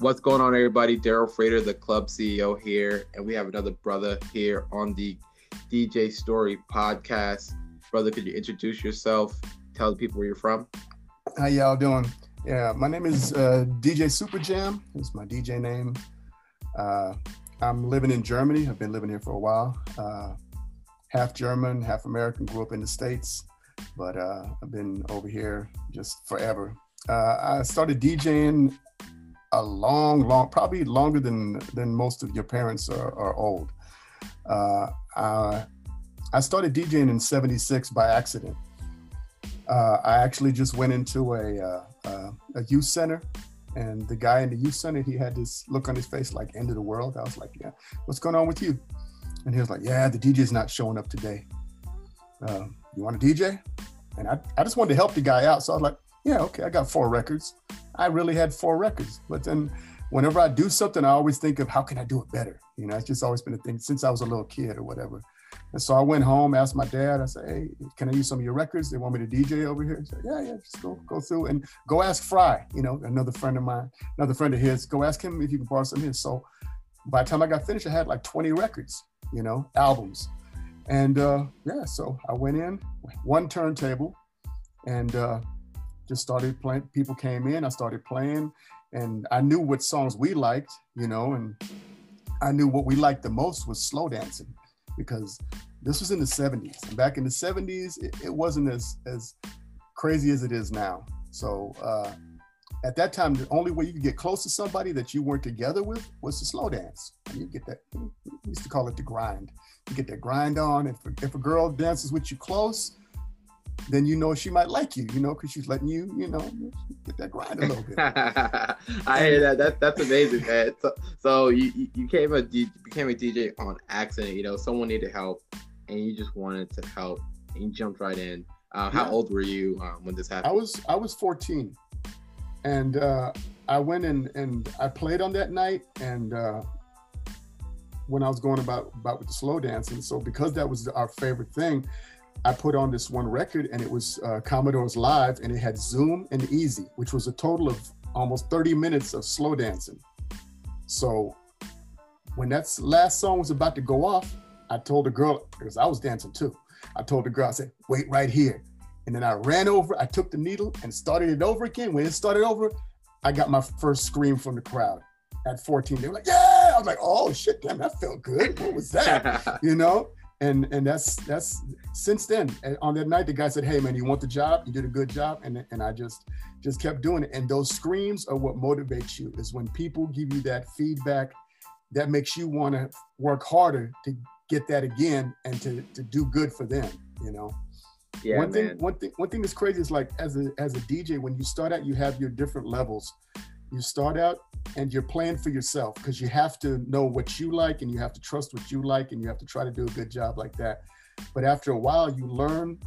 What's going on, everybody? Daryl Frater, the club CEO here, and we have another brother here on the DJ Story podcast. Brother, could you introduce yourself? Tell the people where you're from. How y'all doing? Yeah, my name is uh, DJ Super Jam. It's my DJ name. Uh, I'm living in Germany. I've been living here for a while. Uh, half German, half American. Grew up in the States, but uh, I've been over here just forever. Uh, I started DJing a long, long, probably longer than than most of your parents are, are old. Uh, I, I started DJing in '76 by accident. Uh, I actually just went into a, uh, uh, a youth center, and the guy in the youth center, he had this look on his face like end of the world. I was like, "Yeah, what's going on with you?" And he was like, "Yeah, the DJ's not showing up today. Uh, you want a DJ?" And I, I just wanted to help the guy out, so I was like, "Yeah, okay, I got four records." I really had four records. But then whenever I do something, I always think of how can I do it better? You know, it's just always been a thing since I was a little kid or whatever. And so I went home, asked my dad, I said, Hey, can I use some of your records? They want me to DJ over here. He said, Yeah, yeah, just go go through and go ask Fry, you know, another friend of mine, another friend of his, go ask him if you can borrow some of his. So by the time I got finished, I had like 20 records, you know, albums. And uh, yeah, so I went in, one turntable, and uh, just started playing. People came in, I started playing, and I knew what songs we liked, you know, and I knew what we liked the most was slow dancing because this was in the 70s. And back in the 70s, it, it wasn't as, as crazy as it is now. So uh, at that time, the only way you could get close to somebody that you weren't together with was to slow dance. You get that, we used to call it the grind. You get that grind on. If, if a girl dances with you close, then you know she might like you, you know, because she's letting you, you know, get that grind a little bit. I hear that. That that's amazing, man. So, so you you came a became a DJ on accident. You know, someone needed help, and you just wanted to help, and you jumped right in. Uh, how yeah. old were you um, when this happened? I was I was 14, and uh, I went and and I played on that night, and uh, when I was going about about with the slow dancing. So because that was our favorite thing, I put on this one record and it was uh, Commodore's Live and it had Zoom and Easy, which was a total of almost 30 minutes of slow dancing. So when that last song was about to go off, I told the girl, because I was dancing too, I told the girl, I said, wait right here. And then I ran over, I took the needle and started it over again. When it started over, I got my first scream from the crowd at 14. They were like, yeah! I was like, oh shit, damn, that felt good. What was that? you know? And and that's that's since then on that night the guy said hey man you want the job? You did a good job. And and i just just kept doing it. And those screams are what motivates you is when people give you that feedback that makes you want to work harder to get that again and to to do good for them you know? Yeah, one man. thing one thing one thing that's crazy is like as a as a dj when you start out you have your different levels you start out and you're playing for yourself because you have to know what you like and you have to trust what you like and you have to try to do a good job like that. But after a while, you learn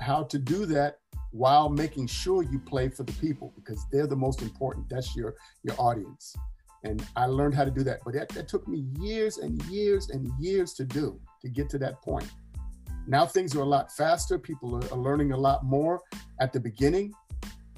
how to do that while making sure you play for the people because they're the most important. That's your your audience. And I learned how to do that. But that, that took me years and years and years to do to get to that point. Now things are a lot faster. People are, are learning a lot more. At the beginning,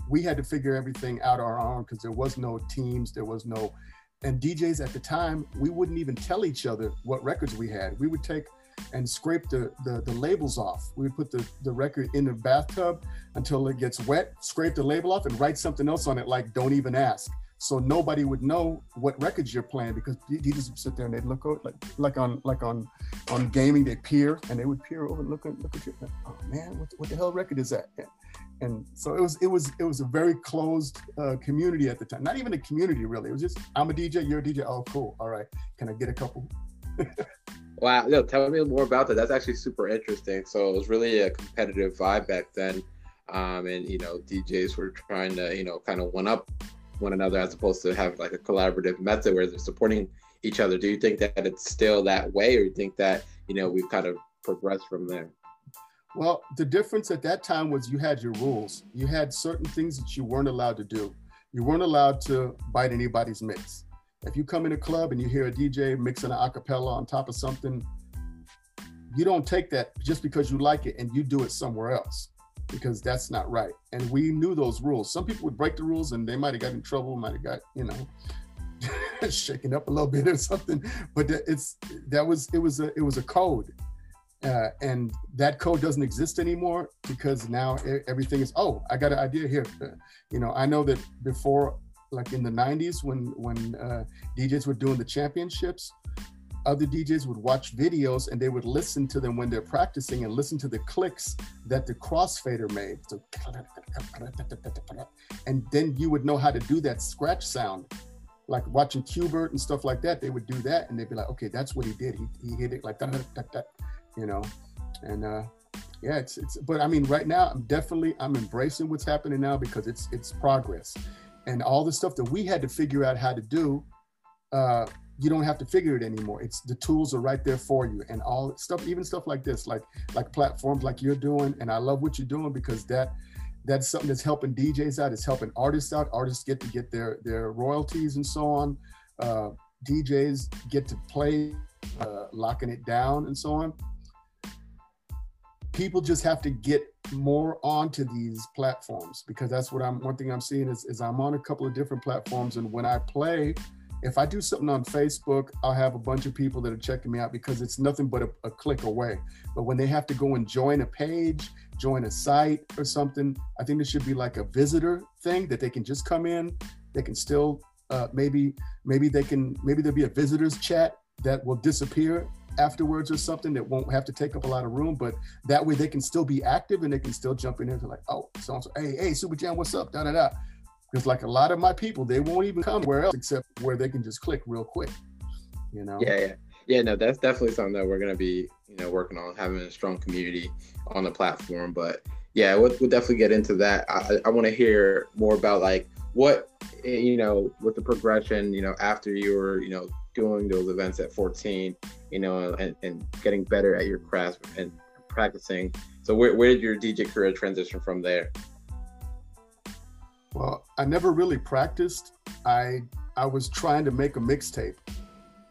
we had to figure everything out our own because there was no teams, there was no, and DJs at the time, we wouldn't even tell each other what records we had. We would take and scrape the, the, the labels off. We would put the, the record in the bathtub until it gets wet, scrape the label off, and write something else on it like "Don't even ask." So nobody would know what records you're playing because DJs would sit there and they'd look over, like like on like on on gaming they peer and they would peer over and look at look at you. Oh man, what, what the hell record is that? And so it was it was it was a very closed uh, community at the time. Not even a community really. It was just I'm a DJ, you're a DJ. Oh, cool. All right, can I get a couple? wow, no, tell me more about that. That's actually super interesting. So it was really a competitive vibe back then, um, and you know DJs were trying to you know kind of one up one another as opposed to have like a collaborative method where they're supporting each other. Do you think that it's still that way, or do you think that you know we've kind of progressed from there? Well, the difference at that time was you had your rules. You had certain things that you weren't allowed to do. You weren't allowed to bite anybody's mix. If you come in a club and you hear a DJ mixing an acapella on top of something, you don't take that just because you like it and you do it somewhere else because that's not right. And we knew those rules. Some people would break the rules and they might have got in trouble, might have got, you know, shaking up a little bit or something. But it's that was it was a it was a code, uh, and that code doesn't exist anymore because now everything is oh I got an idea here. Uh, you know I know that before like in the 90s when when uh, DJs were doing the championships other DJs would watch videos and they would listen to them when they're practicing and listen to the clicks that the crossfader made. So, and then you would know how to do that scratch sound. Like watching Qbert and stuff like that, they would do that and they'd be like, okay, that's what he did. He, he hit it like that, you know. And uh, yeah, it's it's. But I mean, right now, I'm definitely I'm embracing what's happening now because it's it's progress, and all the stuff that we had to figure out how to do. Uh, you don't have to figure it anymore. It's the tools are right there for you, and all stuff, even stuff like this, like like platforms like you're doing. And I love what you're doing because that that's something that's helping DJs out. It's helping artists out. Artists get to get their their royalties and so on. Uh, DJs get to play, uh, locking it down and so on. People just have to get more onto these platforms because that's what I'm. One thing I'm seeing is, is I'm on a couple of different platforms, and when I play if I do something on Facebook, I'll have a bunch of people that are checking me out because it's nothing but a, a, click away. But when they have to go and join a page, join a site or something, I think there should be like a visitor thing that they can just come in. They can still uh, maybe maybe they can maybe there'll be a visitors chat that will disappear afterwards or something that won't have to take up a lot of room. But that way they can still be active and they can still jump in and like, oh, so hey, hey, Super Jam, what's up? Da da da. Because like a lot of my people, they won't even come where else except where they can just click real quick. You know? Yeah, yeah. Yeah, no, that's definitely something that we're gonna be, you know, working on having a strong community on the platform. But yeah, we'll, we'll definitely get into that. I, I want to hear more about like what, eh, you know, with the progression, you know, after you were, you know, doing those events at 14, you know, and, and getting better at your craft and practicing. So where, where did your DJ career transition from there? Well, I never really practiced. I I was trying to make a mixtape.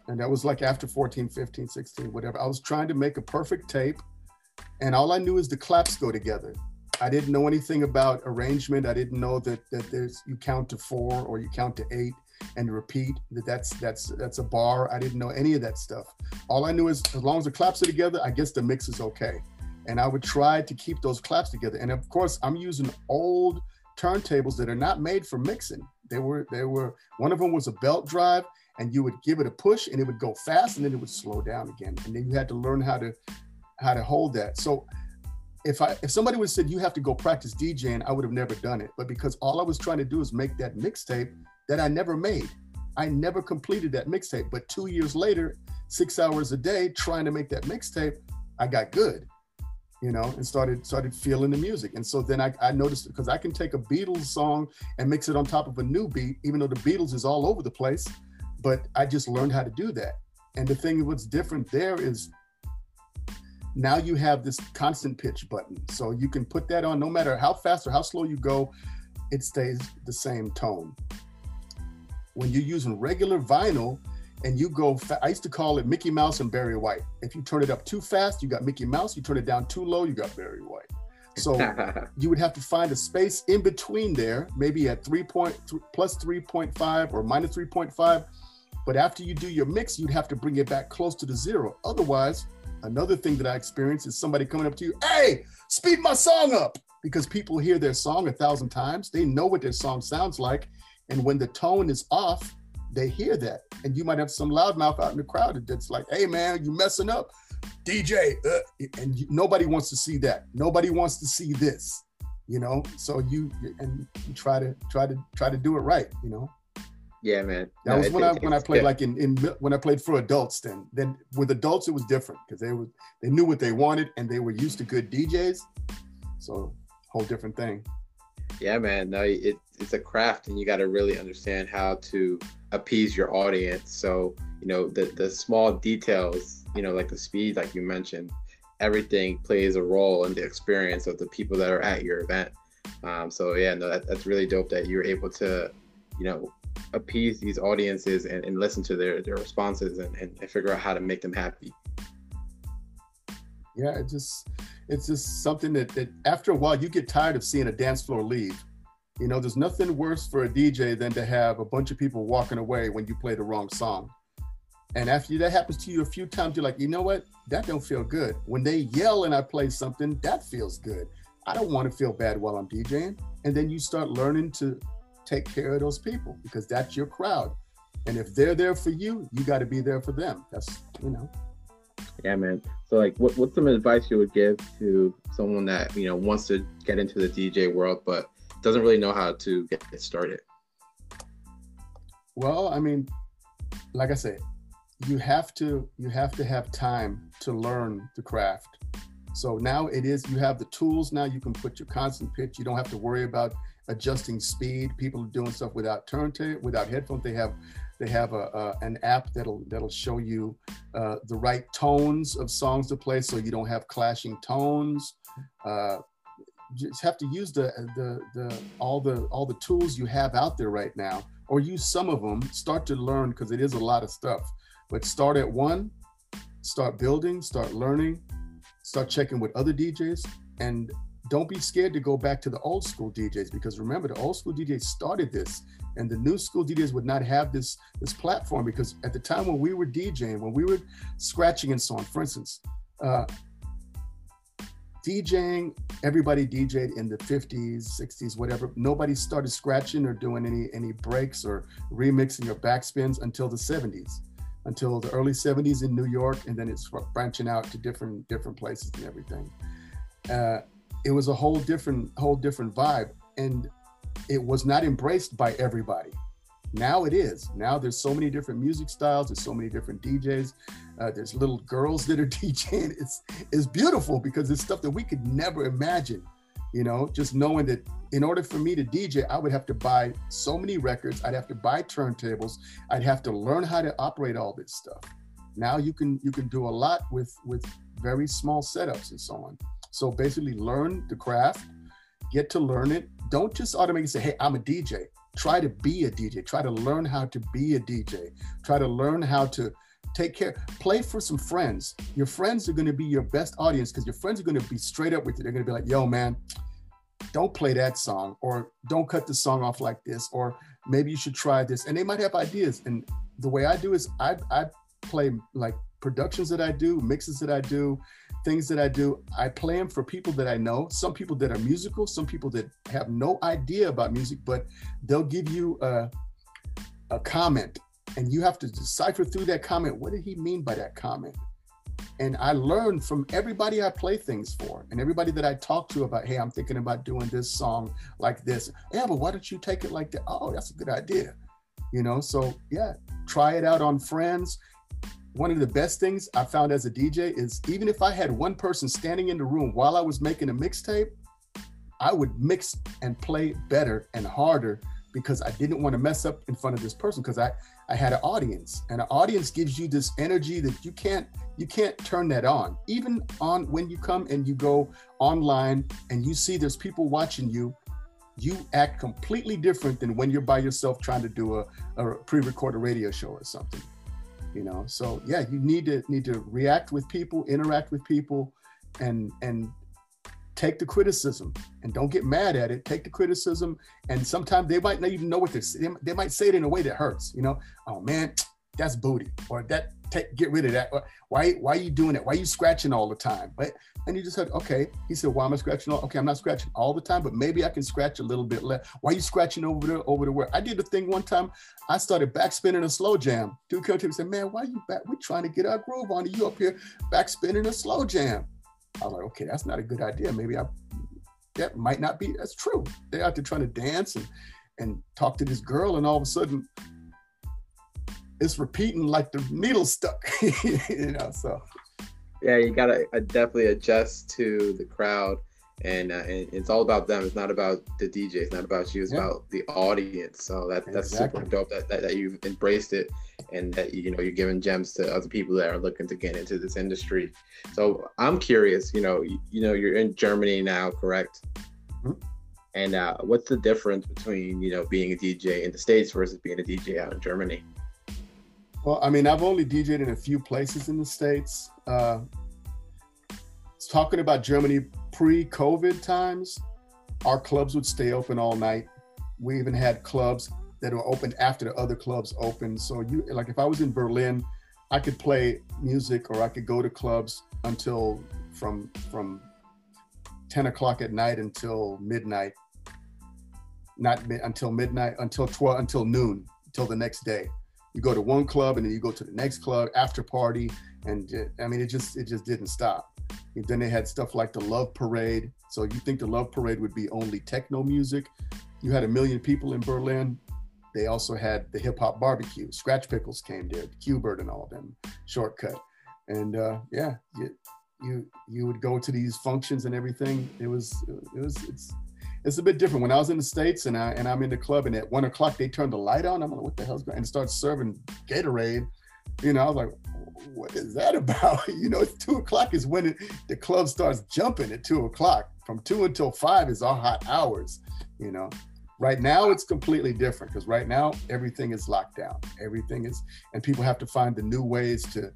And that was like after 14, 15, 16, whatever. I was trying to make a perfect tape. And all I knew is the claps go together. I didn't know anything about arrangement. I didn't know that that there's you count to four or you count to eight and repeat that that's that's that's a bar. I didn't know any of that stuff. All I knew is as long as the claps are together, I guess the mix is okay. And I would try to keep those claps together. And of course, I'm using old turntables that are not made for mixing. They were they were one of them was a belt drive, and you would give it a push, and it would go fast, and then it would slow down again, and then you had to learn how to how to hold that. So if I if somebody would have said you have to go practice DJing, I would have never done it. But because all I was trying to do is make that mixtape that I never made. I never completed that mixtape. But two years later, six hours a day trying to make that mixtape, I got good you know, and started started feeling the music. And so then I, I noticed because I can take a Beatles song and mix it on top of a new beat, even though the Beatles is all over the place. But I just learned how to do that. And the thing what's different there is now you have this constant pitch button. So you can put that on no matter how fast or how slow you go, it stays the same tone. When you're using regular vinyl, and you go, fa- I used to call it Mickey Mouse and Barry White. If you turn it up too fast, you got Mickey Mouse. You turn it down too low, you got Barry White. So you would have to find a space in between there, maybe at 3 point, th- plus 3.5 or minus 3.5. But after you do your mix, you'd have to bring it back close to the zero. Otherwise, another thing that I experienced is somebody coming up to you, hey, speed my song up. Because people hear their song a thousand times. They know what their song sounds like. And when the tone is off, they hear that. And you might have some loudmouth out in the crowd that's like, hey man, you messing up. DJ. Uh, and you, nobody wants to see that. Nobody wants to see this, you know? So you, and you try to, try to, try to do it right, you know? Yeah, man. That no, was when I when I played like in, in when I played for adults. Then then with adults it was different because they were they knew what they wanted and they were used to good DJs. So whole different thing. Yeah, man. No, it, it's a craft, and you got to really understand how to appease your audience. So, you know, the the small details, you know, like the speed, like you mentioned, everything plays a role in the experience of the people that are at your event. Um, so yeah, no, that, that's really dope that you're able to, you know, appease these audiences and, and listen to their their responses and, and, figure out how to make them happy. Yeah, it just it's just something that, that after a while you get tired of seeing a dance floor leave. You know, there's nothing worse for a DJ than to have a bunch of people walking away when you play the wrong song. And after that happens to you a few times, you're like, you know what? That don't feel good. When they yell and I play something, that feels good. I don't want to feel bad while I'm DJing. And then you start learning to take care of those people because that's your crowd. And if they're there for you, you got to be there for them. That's, you know. Yeah, man. So, like, what, what's some advice you would give to someone that, you know, wants to get into the DJ world, but doesn't really know how to get started? Well, I mean, like I said, you have to you have to have time to learn the craft. So now it is you have the tools now you can put your constant pitch. You don't have to worry about adjusting speed. People are doing stuff without turntable, without headphones. They have they have a, an app that'll that'll show you uh, the right tones of songs to play, so you don't have clashing tones. Uh, just have to use the the the all the all the tools you have out there right now, or use some of them. Start to learn because it is a lot of stuff. But start at one, start building, start learning, start checking with other DJs, and don't be scared to go back to the old school DJs because remember the old school DJs started this and the new school DJs would not have this this platform because at the time when we were DJing, when we were scratching and so on, for instance, uh, DJing, everybody DJed in the 50s, 60s, whatever. Nobody started scratching or doing any any breaks or remixing or backspins until the 70s, until the early 70s in New York, and then it's branching out to different different places and everything. Uh, it was a whole different whole different vibe. And it was not embraced by everybody. Now it is. Now there's so many different music styles. There's so many different djs uh, there's little girls that are djing it's it's beautiful because it's stuff that we could never imagine you know just knowing that in order for me to dj i would have to buy so many records. I'd have to buy turntables. I'd have to learn how to operate all this stuff. Now you can you can do a lot with with very small setups and so on so basically, learn the craft, get to learn it. Don't just automatically say, hey, I'm a DJ. Try to be a DJ. Try to learn how to be a DJ. Try to learn how to take care, play for some friends. Your friends are going to be your best audience because your friends are going to be straight up with you. They're going to be like, yo, man, don't play that song or don't cut the song off like this or maybe you should try this and they might have ideas and the way i do is i, I play like productions that i do mixes that i do things that I do, I play them for people that I know. Some people that are musical, some people that have no idea about music, but they'll give you a, a comment and you have to decipher through that comment. What did he mean by that comment? And I learn from everybody I play things for and everybody that I talk to about, hey, I'm thinking about doing this song like this. Yeah, but why don't you take it like that? Oh, that's a good idea. You know, so yeah, try it out on friends one of the best things I found as a DJ is even if I had one person standing in the room while I was making a mixtape, I would mix and play better and harder because I didn't want to mess up in front of this person because I I had an audience. And an audience gives you this energy that you can't you can't turn that on. Even on when you come and you go online and you see there's people watching you you act completely different than when you're by yourself trying to do a, a pre-recorded radio show or something you know? So yeah you need to need to react with people interact with people and and take the criticism. And don't get mad at it. Take the criticism. And sometimes they might not even know what they're they might say it in a way that hurts you know? Oh man that's booty or that take get rid of that. Why why are you doing it why are you scratching all the time? But and you just said okay. He said why am i scratching all okay i'm not scratching all the time but maybe i can scratch a little bit less. Why are you scratching over there over the where i did the thing one time. I started backspinning a slow jam. Dude came to me said man why are you back we're trying to get our groove on? You up here backspinning a slow jam. I was like okay that's not a good idea. Maybe i that might not be that's true. They're out there trying to dance and and talk to this girl and all of a sudden it's repeating like the needle stuck, you know. So yeah, you gotta uh, definitely adjust to the crowd, and, uh, and, it's all about them. It's not about the DJ. It's not about you. It's yeah. about the audience. So that that's exactly. super dope that, that, that you've embraced it, and that you know you're giving gems to other people that are looking to get into this industry. So I'm curious. You know, you, you know, you're in Germany now, correct? Mm-hmm. And uh, what's the difference between you know being a DJ in the states versus being a DJ out in Germany? Well, I mean, I've only DJed in a few places in the States. Uh, talking about Germany pre COVID times, our clubs would stay open all night. we even had clubs that were open after the other clubs opened. So you like if I was in Berlin, I could play music or I could go to clubs until from from 10 o'clock at night until midnight. Not mid, until midnight, until 12, until noon, until the next day. You go to one club and then you go to the next club after party, and I mean it just it just didn't stop. And then they had stuff like the Love Parade. So you think the Love Parade would be only techno music? You had a million people in Berlin. They also had the hip hop barbecue. Skratch Piklz came there, Qbert and all of them, Shortkut and uh, yeah, you, you you would go to these functions and everything. It was it was it's it's a bit different. When I was in the states and I and I'm in the club and at one o'clock they turn the light on. I'm like, what the hell's going? On? And start serving Gatorade. You know, I was like, what is that about? You know, it's two o'clock is when it, the club starts jumping at two o'clock. From two until five is our hot hours. You know, right now it's completely different because right now everything is locked down. Everything is, and people have to find the new ways to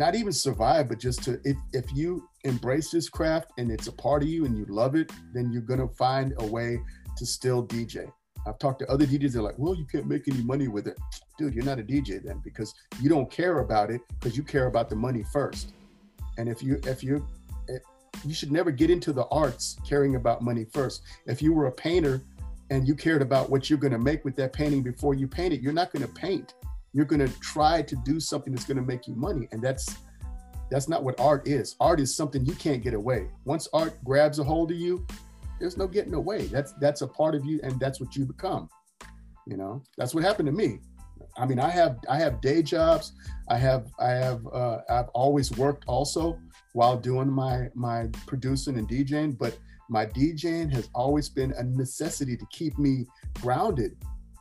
not even survive, but just to if if you embrace this craft and it's a part of you and you love it, then you're gonna find a way to still DJ. I've talked to other DJs. They're like, "Well, you can't make any money with it, dude. You're not a DJ then because you don't care about it because you care about the money first. And if you if you you should never get into the arts caring about money first. If you were a painter and you cared about what you're going to make with that painting before you paint it, you're not going to paint you're going to try to do something that's going to make you money and that's that's not what art is. Art is something you can't get away. Once art grabs a hold of you there's no getting away. That's that's a part of you and that's what you become you know? That's what happened to me. I mean i have i have day jobs. I have i have uh, i've always worked also while doing my my producing and djing but my djing has always been a necessity to keep me grounded.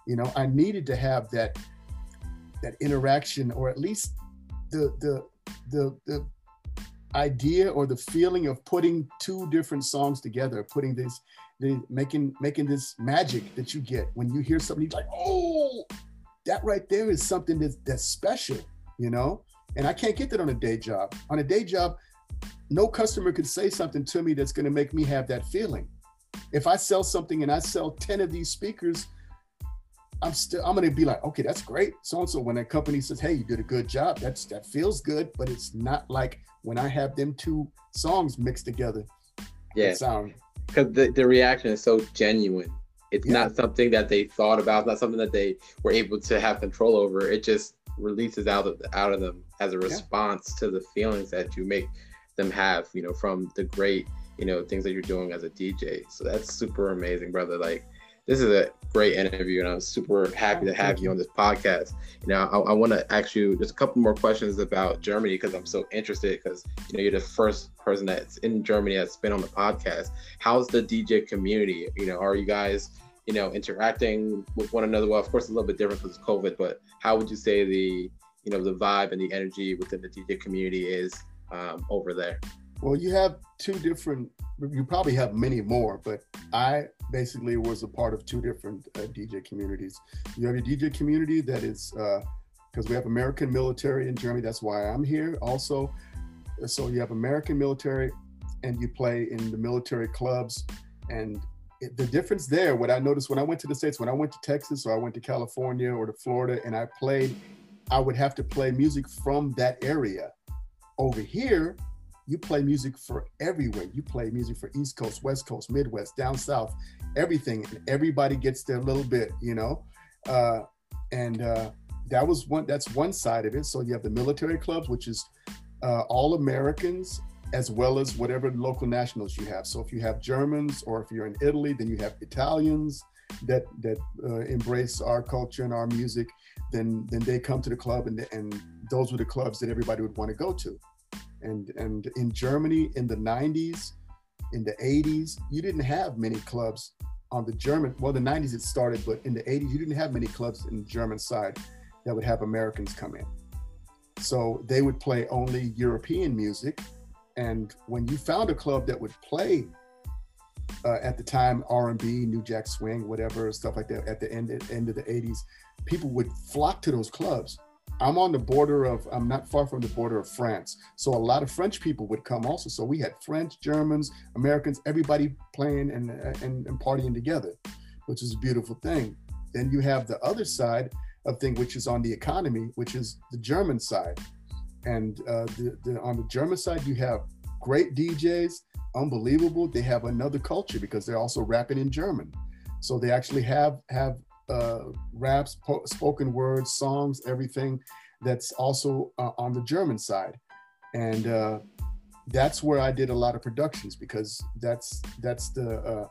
You know i needed to have that that interaction or at least the the the the idea or the feeling of putting two different songs together putting this the making making this magic that you get when you hear something like oh that right there is something that's that's special you know? And i can't get that on a day job. On a day job no customer could say something to me that's going to make me have that feeling. If i sell something and i sell 10 of these speakers I'm still I'm gonna be like, okay, that's great. So and so when that company says, hey, you did a good job, that's that feels good, but it's not like when I have them two songs mixed together. Yeah. Sound because the, the reaction is so genuine. It's yeah. not something that they thought about, not something that they were able to have control over. It just releases out of out of them as a response yeah. to the feelings that you make them have, you know, from the great, you know, things that you're doing as a DJ. So that's super amazing, brother. Like this is a great interview, and I'm super happy to have you on this podcast. You know, I, I want to ask you just a couple more questions about Germany because I'm so interested. Because you know, you're the first person that's in Germany that's been on the podcast. How's the DJ community? You know, are you guys you know interacting with one another? Well, of course, it's a little bit different because of COVID, but how would you say the you know the vibe and the energy within the DJ community is um, over there? Well, you have two different. You probably have many more, but I basically was a part of two different uh, DJ communities. You have a DJ community that is because uh, we have American military in Germany. That's why I'm here. Also, so you have American military, and you play in the military clubs. And it, the difference there, what I noticed when I went to the states, when I went to Texas or I went to California or to Florida, and I played, I would have to play music from that area. Over here, you play music for everywhere. You play music for East Coast, West Coast, Midwest, down South, everything. And everybody gets their little bit, you know. Uh, and uh, that was one. That's one side of it. So you have the military clubs, which is uh, all Americans as well as whatever local nationals you have. So if you have Germans or if you're in Italy, then you have Italians that that uh, embrace our culture and our music. Then then they come to the club, and and those were the clubs that everybody would want to go to and and in Germany in the 90s, in the 80s, you didn't have many clubs on the German. Well, the 90s it started, but in the 80s, you didn't have many clubs in the German side that would have Americans come in. So they would play only European music, and when you found a club that would play uh, at the time R&B, New Jack Swing, whatever stuff like that, at the end end of the 80s, people would flock to those clubs I'm on the border of, I'm not far from the border of France. So a lot of French people would come also. So we had French, Germans, Americans, everybody playing and, and, and partying together. which is a beautiful thing. Then you have the other side of thing, which is on the economy, which is the German side. And uh, the, the, on the German side, you have great DJs, unbelievable. They have another culture because they're also rapping in German. So they actually have have uh, raps, po- spoken words, songs, everything that's also uh, on the German side, and uh, that's where I did a lot of productions because that's that's the uh,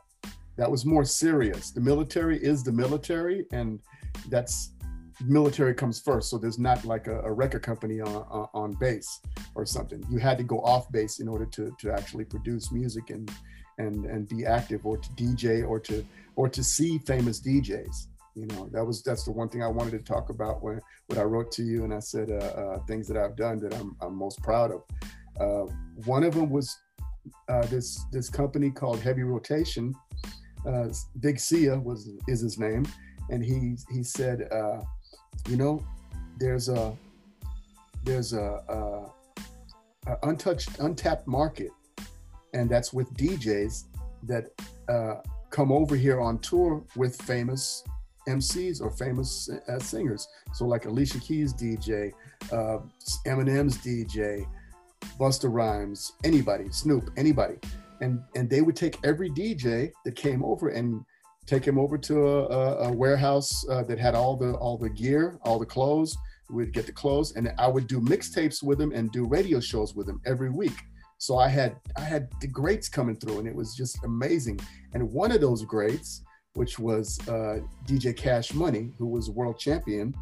that was more serious. The military is the military, and that's military comes first. So there's not like a, a record company on, on, on base or something. You had to go off base in order to to actually produce music and and and be active or to DJ or to or to see famous DJs you know that was that's the one thing i wanted to talk about when when i wrote to you and i said uh, uh, things that i've done that i'm, I'm most proud of. Uh, one of them was uh, this this company called heavy rotation. Uh, big sia was is his name. And he he said uh, you know there's a there's a, a, a untouched untapped market. And that's with djs that come over here on tour with famous MCs or famous uh, singers. So like Alicia Keys DJ, uh, Eminem's DJ, Busta Rhymes, anybody, Snoop, anybody, and and they would take every DJ that came over and take him over to a, a warehouse uh, that had all the all the gear, all the clothes. We'd get the clothes, and I would do mixtapes with him and do radio shows with him every week. So I had I had the greats coming through, and it was just amazing. And one of those greats which was uh, DJ Cash Money, who was world champion,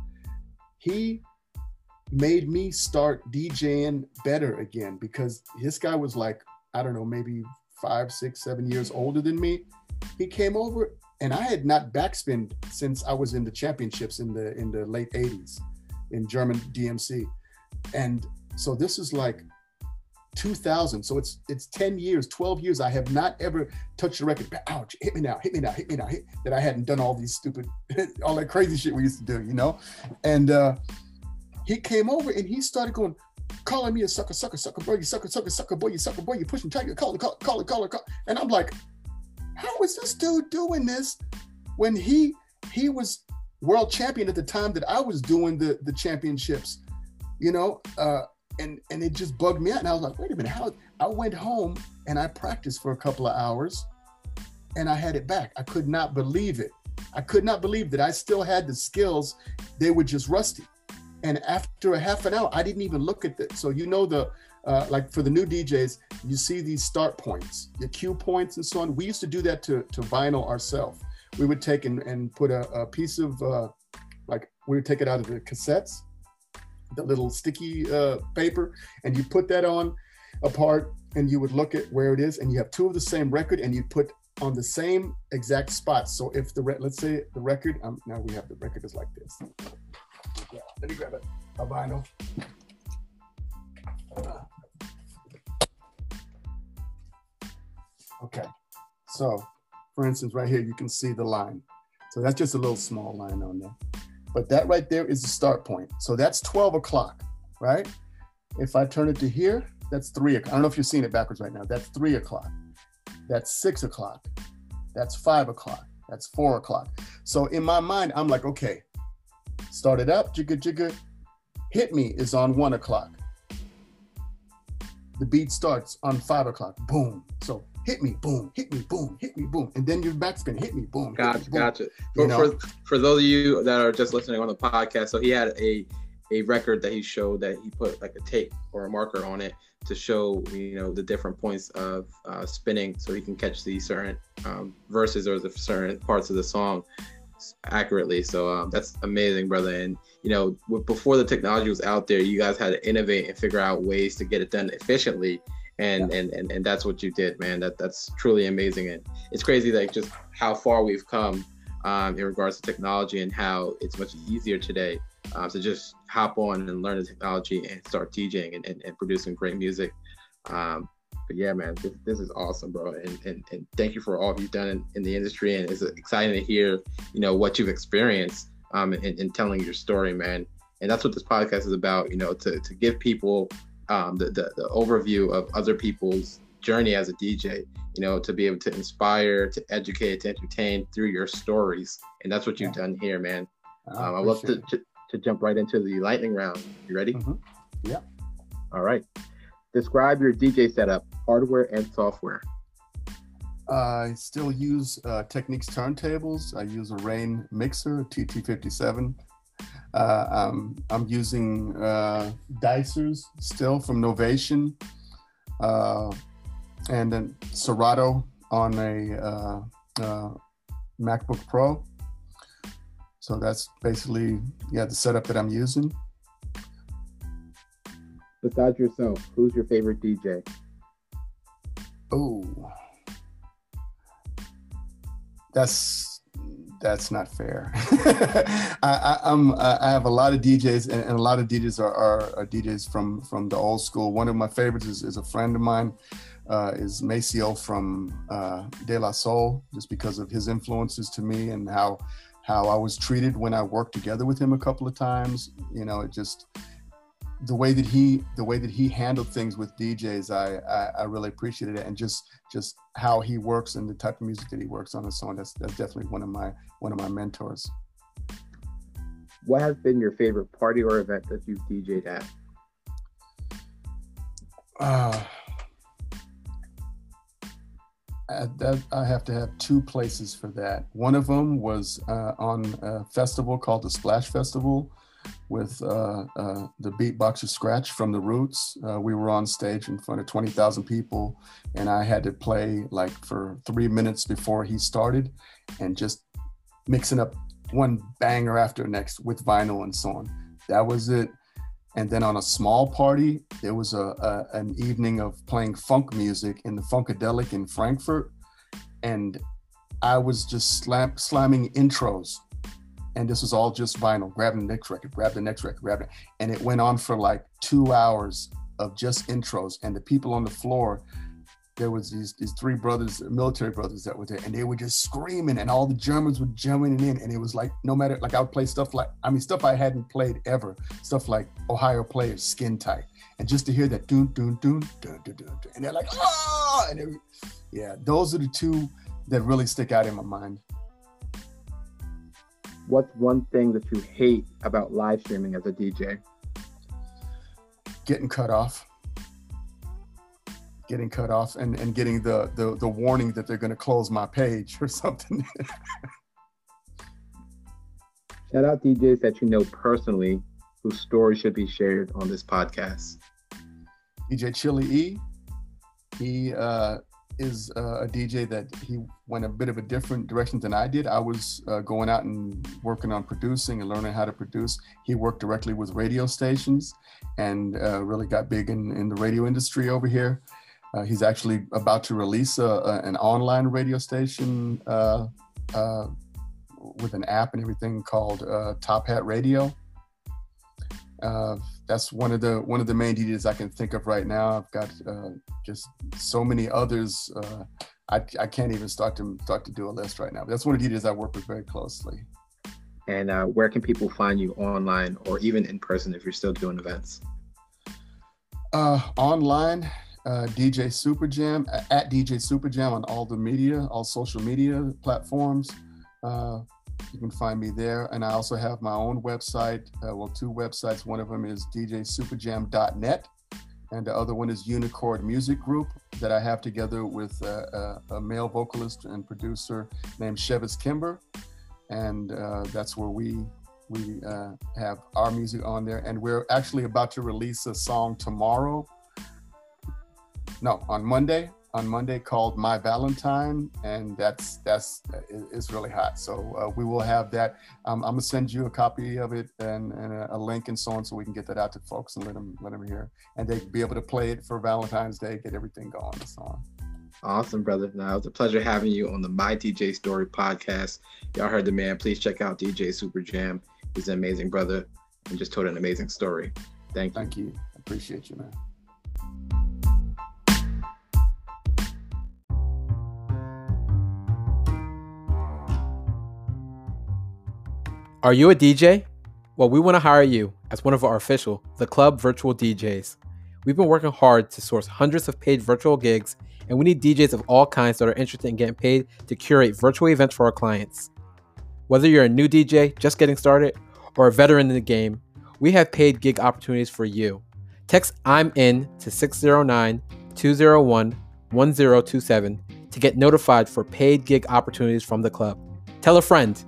he made me start DJing better again because this guy was like, I don't know, maybe five, six, seven years older than me. He came over and I had not backspin since I was in the championships in the in the late 80s in German DMC. And so this is like 2000. So it's it's 10 years, 12 years. I have not ever touched a record. Ouch! Hit me now! Hit me now! Hit me now! Hit, that I hadn't done all these stupid, all that crazy shit we used to do, you know. And uh, he came over and he started going, calling me a sucker, sucker, sucker boy, you sucker, sucker, sucker boy, you sucker boy, you pushing, trying to call it, call it, call it, call it. And I'm like, how is this dude doing this when he he was world champion at the time that I was doing the the championships, you know? Uh, and and it just bugged me out. And I was like, wait a minute, how? I went home and I practiced for a couple of hours, and I had it back. I could not believe it. I could not believe that I still had the skills. They were just rusty. And after a half an hour, I didn't even look at it. So you know the uh, like for the new DJs, you see these start points, the cue points, and so on. We used to do that to to vinyl ourselves. We would take and, and put a, a piece of uh, like we would take it out of the cassettes the little sticky uh, paper, and you put that on a part, and you would look at where it is, and you have two of the same record, and you put on the same exact spot. So if the re- let's say the record, um, now we have the record is like this. Yeah, Let me grab it, a vinyl. Okay, so for instance, right here you can see the line. So that's just a little small line on there. But that right there is the start point. So that's 12 o'clock, right? If I turn it to here, that's three o'clock. I don't know if you're seeing it backwards right now. That's three o'clock. That's six o'clock. That's five o'clock. That's four o'clock. So in my mind, I'm like, okay, start it up, jigga jigga. Hit me is on one o'clock. The beat starts on five o'clock. Boom. So hit me, boom, hit me, boom, hit me, boom, and then your backspin, hit me, boom. Gotcha, me, boom. gotcha. For, for, for those of you that are just listening on the podcast, so he had a a record that he showed that he put like a tape or a marker on it to show you know the different points of uh, spinning, so he can catch the certain um, verses or the certain parts of the song accurately. So um, that's amazing, brother. And you know, before the technology was out there, you guys had to innovate and figure out ways to get it done efficiently and yeah. and, and and that's what you did man that that's truly amazing and it's crazy like just how far we've come um, in regards to technology and how it's much easier today um, to just hop on and learn the technology and start DJing and, and, and producing great music. Um, but yeah, man, this, this is awesome, bro. And, and, and thank you for all you've done in, in, the industry. And it's exciting to hear, you know, what you've experienced um, in, in telling your story, man. And that's what this podcast is about, you know, to, to give people um, the, the, the overview of other people's journey as a DJ. You know, to be able to inspire, to educate, to entertain through your stories, and that's what you've yeah. done here, man. Um, I love to, to, to jump right into the lightning round. You ready? Mm-hmm. Yeah. All right. Describe your DJ setup, hardware and software. I still use uh, Technics turntables. I use a Rane mixer, TT57. Uh, um, I'm using uh, Dicers still from Novation, uh, and then Serato on a uh, uh, MacBook Pro. So that's basically yeah the setup that I'm using. Besides yourself, who's your favorite DJ? Oh, that's that's not fair. I, am I, I, have a lot of DJs, and, and a lot of DJs are, are, are, DJs from from the old school. One of my favorites is, is a friend of mine, uh, is Maseo from uh, De La Soul, just because of his influences to me and how how I was treated when I worked together with him a couple of times. You know, it just the way that he the way that he handled things with DJs, I, I, I really appreciated it, and just just how he works and the type of music that he works on and so on. That's that's definitely one of my one of my mentors. What has been your favorite party or event that you've DJed at? Uh, I, that, I have to have two places for that. One of them was uh, on a festival called the Splash Festival with uh, uh, the beatboxer Scratch from the Roots. Uh, we were on stage in front of 20,000 people, and I had to play like for three minutes before he started and just mixing up one banger after next with vinyl and so on. That was it. And then on a small party, there was a, a an evening of playing funk music in the Funkadelic in Frankfurt, and I was just slam, slamming intros and this was all just vinyl. Grab the next record, grab the next record, grab it, and it went on for like two hours of just intros. And the people on the floor, there was these these three brothers, military brothers that were there, and they were just screaming, and all the Germans were jumping in, and it was like no matter like I would play stuff like I mean stuff I hadn't played ever, stuff like Ohio Players, Skin Tight, and just to hear that doon doon doon doon doon doon, and they're like oh, and yeah, those are the two that really stick out in my mind what's one thing that you hate about live streaming as a DJ? Getting cut off. Getting cut off and, and getting the, the, the warning that they're going to close my page or something. Shout out DJs that you know personally whose story should be shared on this podcast. DJ Chili E. He uh, is uh, a DJ that he went a bit of a different direction than I did. I was uh, going out and working on producing and learning how to produce. He worked directly with radio stations and uh, really got big in, in the radio industry over here. Uh, he's actually about to release a, a, an online radio station uh, uh, with an app and everything called Top Hat Radio. Uh, that's one of the one of the main DJs I can think of right now. I've got uh, just so many others. Uh, I, I can't even start to start to do a list right now. But that's one of the DJs I work with very closely. And uh, where can people find you online or even in person if you're still doing events? Uh, online, uh, DJ Super Jam at DJ Super Jam on all the media, all social media platforms. Uh, you can find me there. And I also have my own website. Uh, well, two websites. One of them is djsuperjam.net, and the other one is Unicord Music Group that I have together with a, a, a male vocalist and producer named Shevis Kimber. And uh, that's where we we uh, have our music on there. And we're actually about to release a song tomorrow. No, on Monday on Monday called My Valentine, and that's that's it's really hot. So uh, we will have that. Um, I'm gonna send you a copy of it and, and a, a, link and so on, so we can get that out to folks and let them let them hear, and they be able to play it for Valentine's Day, get everything going and so on. Awesome, brother. Now it's a pleasure having you on the My DJ Story podcast. Y'all heard the man. Please check out DJ Super Jam. He's an amazing brother and just told an amazing story. Thank you. Thank you. Appreciate you, man. Are you a DJ? Well, we want to hire you as one of our official The Club virtual DJs. We've been working hard to source hundreds of paid virtual gigs, and we need DJs of all kinds that are interested in getting paid to curate virtual events for our clients. Whether you're a new DJ just getting started or a veteran in the game, we have paid gig opportunities for you. Text I'm in to 609 201 1027 to get notified for paid gig opportunities from the club. Tell a friend.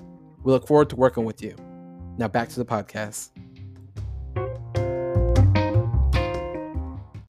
We look forward to working with you. Now back to the podcast.